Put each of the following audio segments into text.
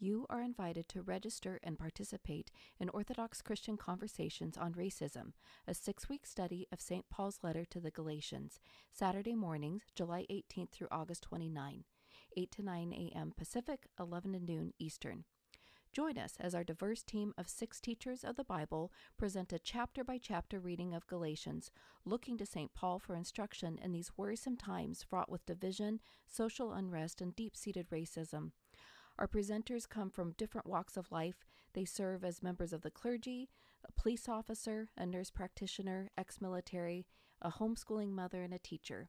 You are invited to register and participate in Orthodox Christian Conversations on Racism, a six week study of St. Paul's letter to the Galatians, Saturday mornings, July 18th through August 29, 8 to 9 a.m. Pacific, 11 to noon Eastern. Join us as our diverse team of six teachers of the Bible present a chapter by chapter reading of Galatians, looking to St. Paul for instruction in these worrisome times fraught with division, social unrest, and deep seated racism. Our presenters come from different walks of life. They serve as members of the clergy, a police officer, a nurse practitioner, ex military, a homeschooling mother, and a teacher.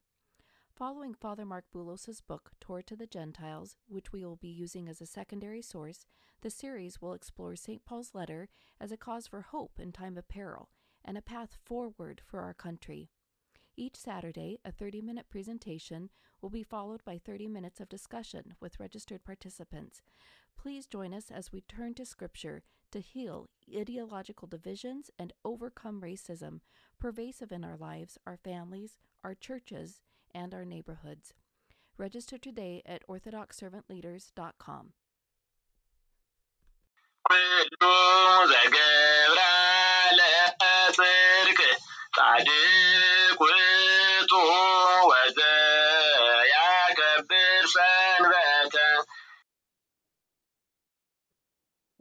Following Father Mark Boulos's book, Toward to the Gentiles, which we will be using as a secondary source, the series will explore St. Paul's letter as a cause for hope in time of peril and a path forward for our country. Each Saturday, a 30 minute presentation will be followed by 30 minutes of discussion with registered participants. Please join us as we turn to Scripture to heal ideological divisions and overcome racism pervasive in our lives, our families, our churches, and our neighborhoods. Register today at orthodoxservantleaders.com.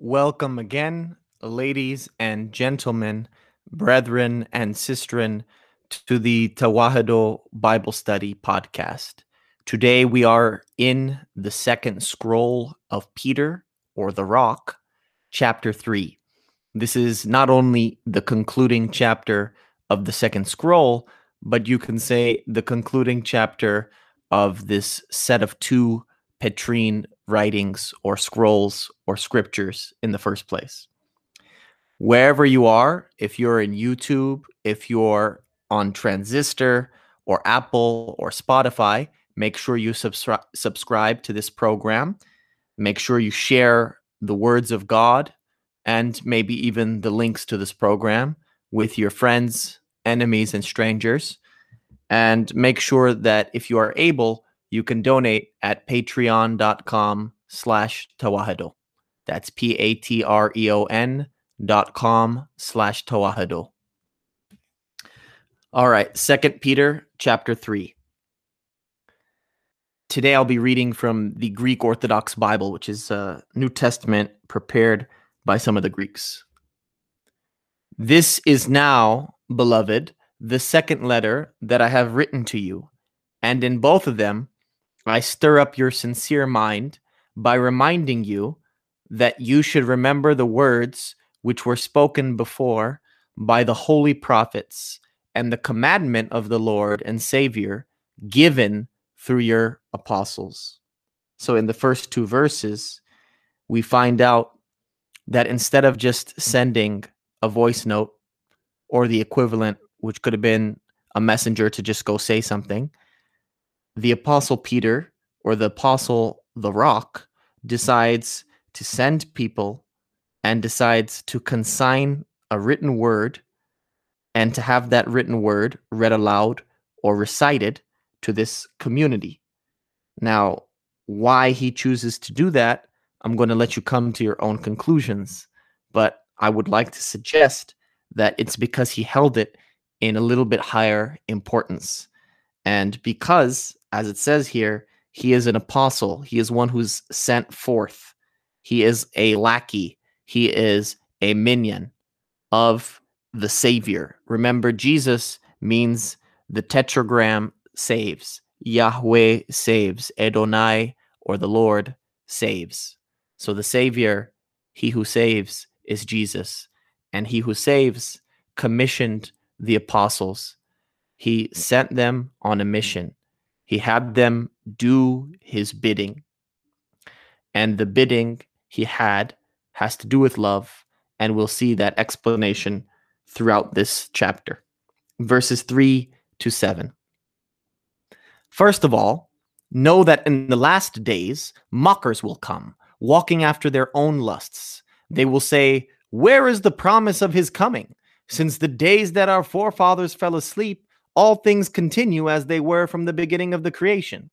Welcome again, ladies and gentlemen, brethren and sistren, to the Tewahedo Bible Study podcast. Today we are in the second scroll of Peter, or the Rock, chapter 3. This is not only the concluding chapter of the second scroll, but you can say the concluding chapter of this set of two Petrine writings or scrolls or scriptures in the first place. Wherever you are, if you're in YouTube, if you're on Transistor or Apple or Spotify, make sure you subscri- subscribe to this program. Make sure you share the words of God and maybe even the links to this program with your friends, enemies, and strangers. And make sure that if you are able, you can donate at patreon.com slash tewahedo. That's P-A-T-R-E-O-N dot com slash tewahedo. All right, Second Peter chapter 3. Today I'll be reading from the Greek Orthodox Bible, which is a New Testament prepared by some of the Greeks. This is now, beloved, the second letter that I have written to you, and in both of them I stir up your sincere mind by reminding you that you should remember the words which were spoken before by the holy prophets and the commandment of the Lord and Savior given through your apostles. So, in the first two verses, we find out that instead of just sending a voice note or the equivalent, which could have been a messenger to just go say something, the apostle Peter or the apostle the rock decides to send people and decides to consign a written word and to have that written word read aloud or recited to this community. Now, why he chooses to do that, I'm going to let you come to your own conclusions. But I would like to suggest that it's because he held it in a little bit higher importance. And because, as it says here, he is an apostle, he is one who's sent forth, he is a lackey, he is a minion of the Savior. Remember, Jesus means the tetragram saves. Yahweh saves. Adonai, or the Lord, saves. So the Savior, he who saves, is Jesus. And he who saves commissioned the apostles. He sent them on a mission. He had them do his bidding. And the bidding he had has to do with love. And we'll see that explanation throughout this chapter. Verses 3 to 7. First of all, know that in the last days, mockers will come, walking after their own lusts. They will say, Where is the promise of his coming? Since the days that our forefathers fell asleep, all things continue as they were from the beginning of the creation.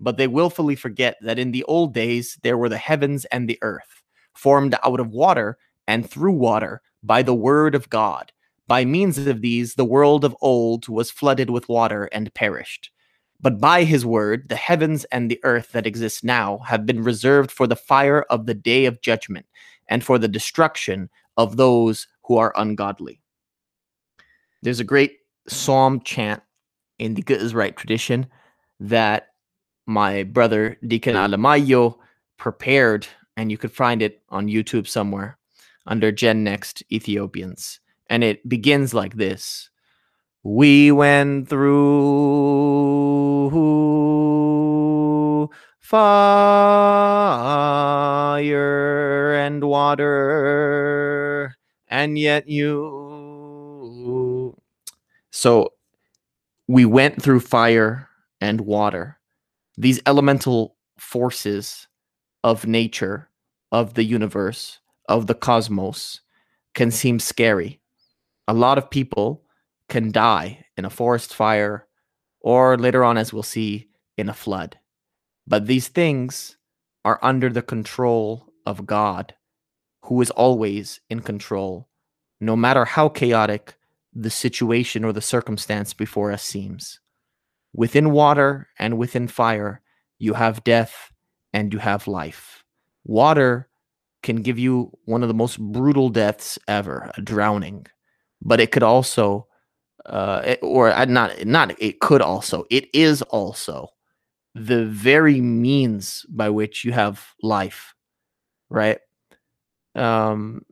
but they willfully forget that in the old days there were the heavens and the earth, formed out of water and through water by the word of God. By means of these, the world of old was flooded with water and perished. But by his word, the heavens and the earth that exist now have been reserved for the fire of the day of judgment and for the destruction of those who are ungodly. There's a great psalm chant in the Good is Right tradition that my brother Deacon Alamayo prepared, and you could find it on YouTube somewhere under Gen Next Ethiopians. And it begins like this We went through fire and water, and yet you. So we went through fire and water these elemental forces of nature, of the universe, of the cosmos can seem scary. A lot of people can die in a forest fire or later on, as we'll see, in a flood. But these things are under the control of God, who is always in control, no matter how chaotic the situation or the circumstance before us seems. Within water and within fire, you have death and you have life. Water can give you one of the most brutal deaths ever, a drowning, but it could also, uh, it, or uh, not, not, it could also, it is also the very means by which you have life, right? Um,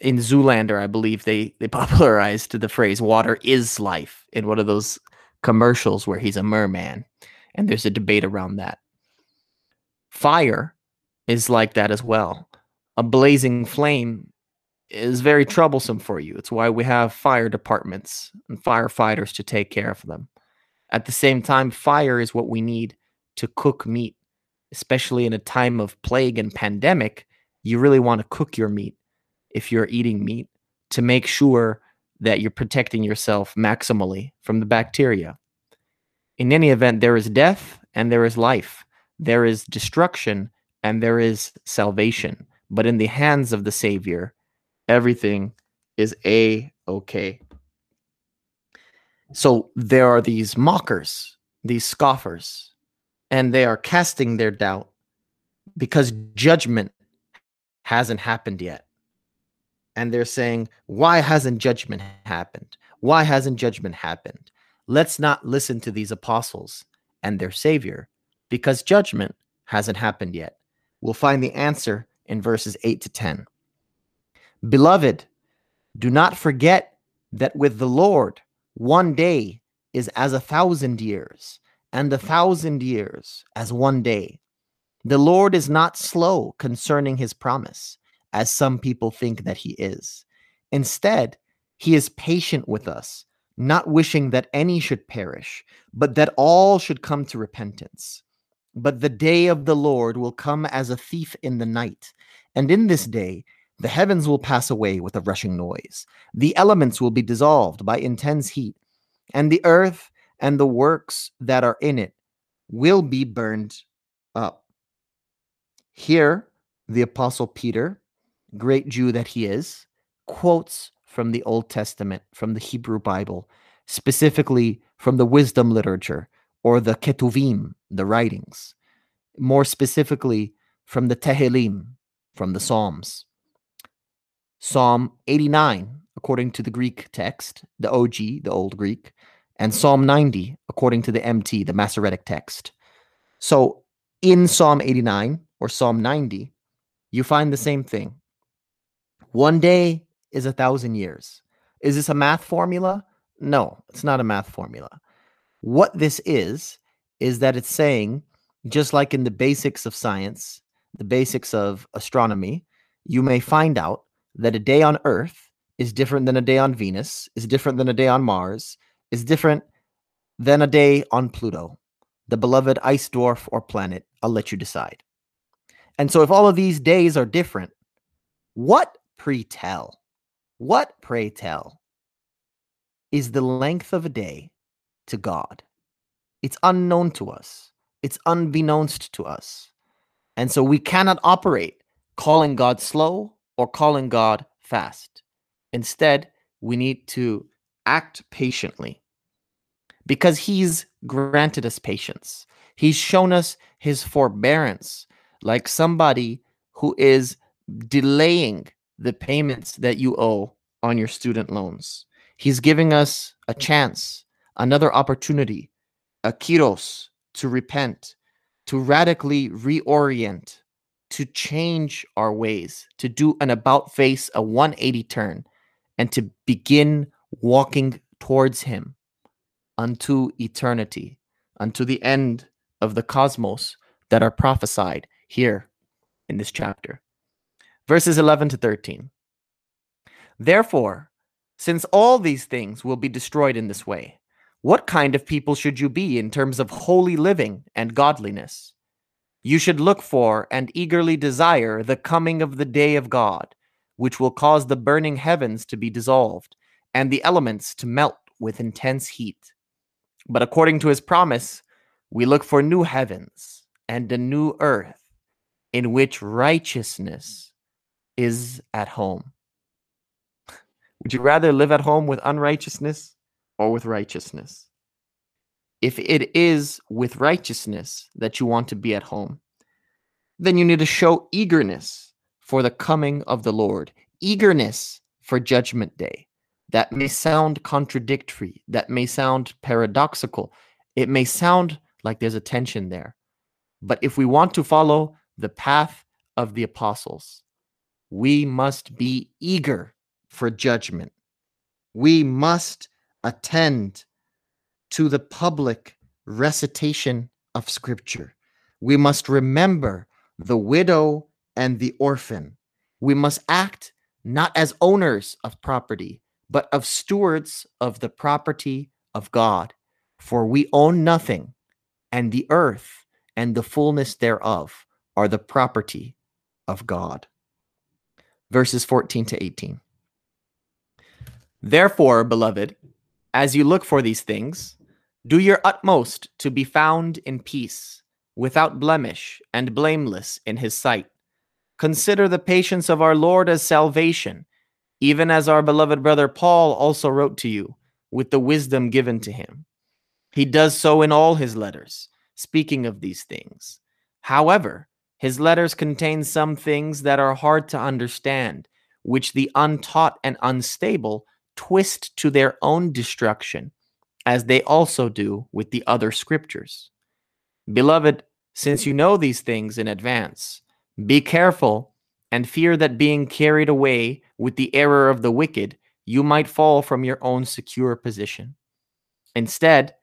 in Zoolander, I believe they they popularized the phrase "water is life" in one of those commercials where he's a merman, and there's a debate around that. Fire is like that as well. A blazing flame is very troublesome for you. It's why we have fire departments and firefighters to take care of them. At the same time, fire is what we need to cook meat, especially in a time of plague and pandemic. You really want to cook your meat if you're eating meat to make sure that you're protecting yourself maximally from the bacteria. In any event, there is death and there is life, there is destruction and there is salvation. But in the hands of the Savior, everything is a okay. So there are these mockers, these scoffers, and they are casting their doubt because judgment hasn't happened yet and they're saying, Why hasn't judgment happened? Why hasn't judgment happened? Let's not listen to these apostles and their Savior because judgment hasn't happened yet. We'll find the answer in verses 8 to 10. Beloved, do not forget that with the Lord, one day is as a thousand years, and a thousand years as one day. The Lord is not slow concerning his promise as some people think that he is. Instead, he is patient with us, not wishing that any should perish, but that all should come to repentance. But the day of the Lord will come as a thief in the night, and in this day the heavens will pass away with a rushing noise, the elements will be dissolved by intense heat, and the earth and the works that are in it will be burned up. Here, the Apostle Peter great Jew that he is, quotes from the Old Testament, from the Hebrew Bible, specifically from the wisdom literature or the Ketuvim, the writings, more specifically from the Tehillim, from the Psalms. Psalm 89, according to the Greek text, the OG, the Old Greek, and Psalm 90, according to the MT, the Masoretic text. So in Psalm 89 or Psalm 90, you find the same thing. One day is a thousand years. Is this a math formula? No, it's not a math formula. What this is, is that it's saying, just like in the basics of science, the basics of astronomy, you may find out that a day on Earth is different than a day on Venus, is different than a day on Mars, is different than a day on Pluto, the beloved ice dwarf or planet. I'll let you decide. And so, if all of these days are different, what pre-tell? What, pray tell, is the length of a day to God? It's unknown to us. it's unbeknownst to us. And so we cannot operate calling God slow or calling God fast. Instead, we need to act patiently because He's granted us patience. He's shown us His forbearance, like somebody who is delaying the payments that you owe on your student loans. He's giving us a chance, another opportunity, a kairos to repent, to radically reorient, to change our ways, to do an about face, a 180 turn, and to begin walking towards Him unto eternity, unto the end of the cosmos that are prophesied here in this chapter. Verses 11 to 13. Therefore, since all these things will be destroyed in this way, what kind of people should you be in terms of holy living and godliness? You should look for and eagerly desire the coming of the day of God, which will cause the burning heavens to be dissolved and the elements to melt with intense heat. But according to his promise, we look for new heavens and a new earth in which righteousness is at home. Would you rather live at home with unrighteousness or with righteousness? If it is with righteousness that you want to be at home, then you need to show eagerness for the coming of the Lord, eagerness for judgment day. That may sound contradictory, that may sound paradoxical, it may sound like there's a tension there. But if we want to follow the path of the apostles, we must be eager for judgment. We must attend to the public recitation of Scripture. We must remember the widow and the orphan. We must act not as owners of property, but of stewards of the property of God. For we own nothing, and the earth and the fullness thereof are the property of God. Verses 14 to 18. Therefore, beloved, as you look for these things, do your utmost to be found in peace, without blemish and blameless in his sight. Consider the patience of our Lord as salvation, even as our beloved brother Paul also wrote to you, with the wisdom given to him. He does so in all his letters, speaking of these things. However, his letters contain some things that are hard to understand, which the untaught and unstable twist to their own destruction, as they also do with the other scriptures. Beloved, since you know these things in advance, be careful and fear that being carried away with the error of the wicked, you might fall from your own secure position. Instead,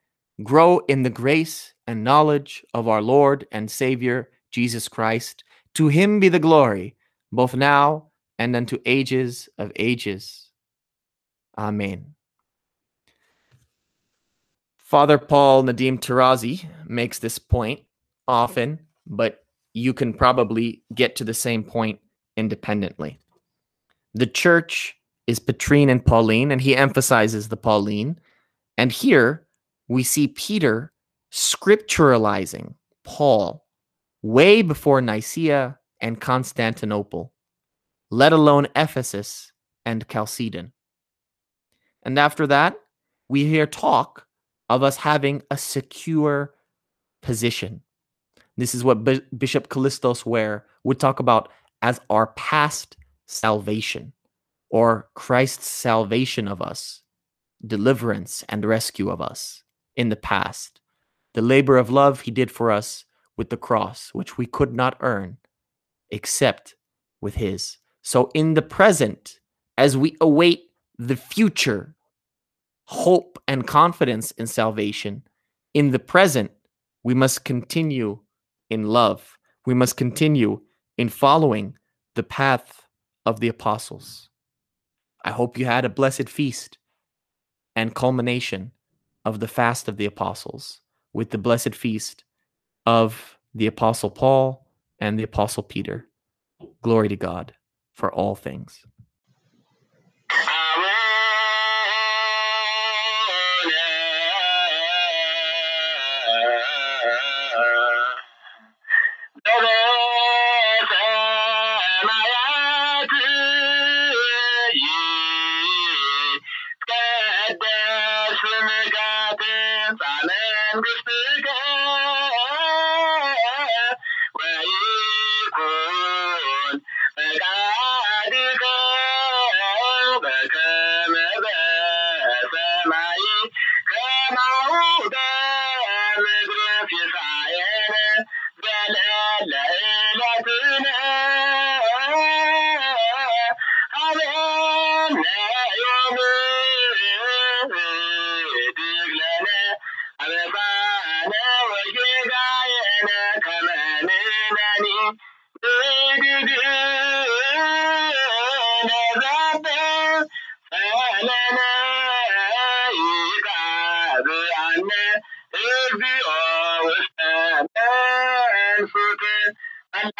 grow in the grace and knowledge of our Lord and Savior, Jesus Christ. To him be the glory, both now and unto ages of ages. Amen. Father Paul Nadim Tarazi makes this point often, but you can probably get to the same point independently. The church is Petrine and Pauline, and he emphasizes the Pauline. And here we see Peter scripturalizing Paul way before Nicaea and Constantinople, let alone Ephesus and Chalcedon. And after that, we hear talk of us having a secure position. This is what B- Bishop Kallistos Ware would talk about as our past salvation or Christ's salvation of us, deliverance and rescue of us in the past. The labor of love he did for us with the cross, which we could not earn except with his. So in the present, as we await the future hope and confidence in salvation. In the present, we must continue in love. We must continue in following the path of the apostles. I hope you had a blessed feast and culmination of the fast of the apostles with the blessed feast of the apostle Paul and the apostle Peter. Glory to God for all things. Allah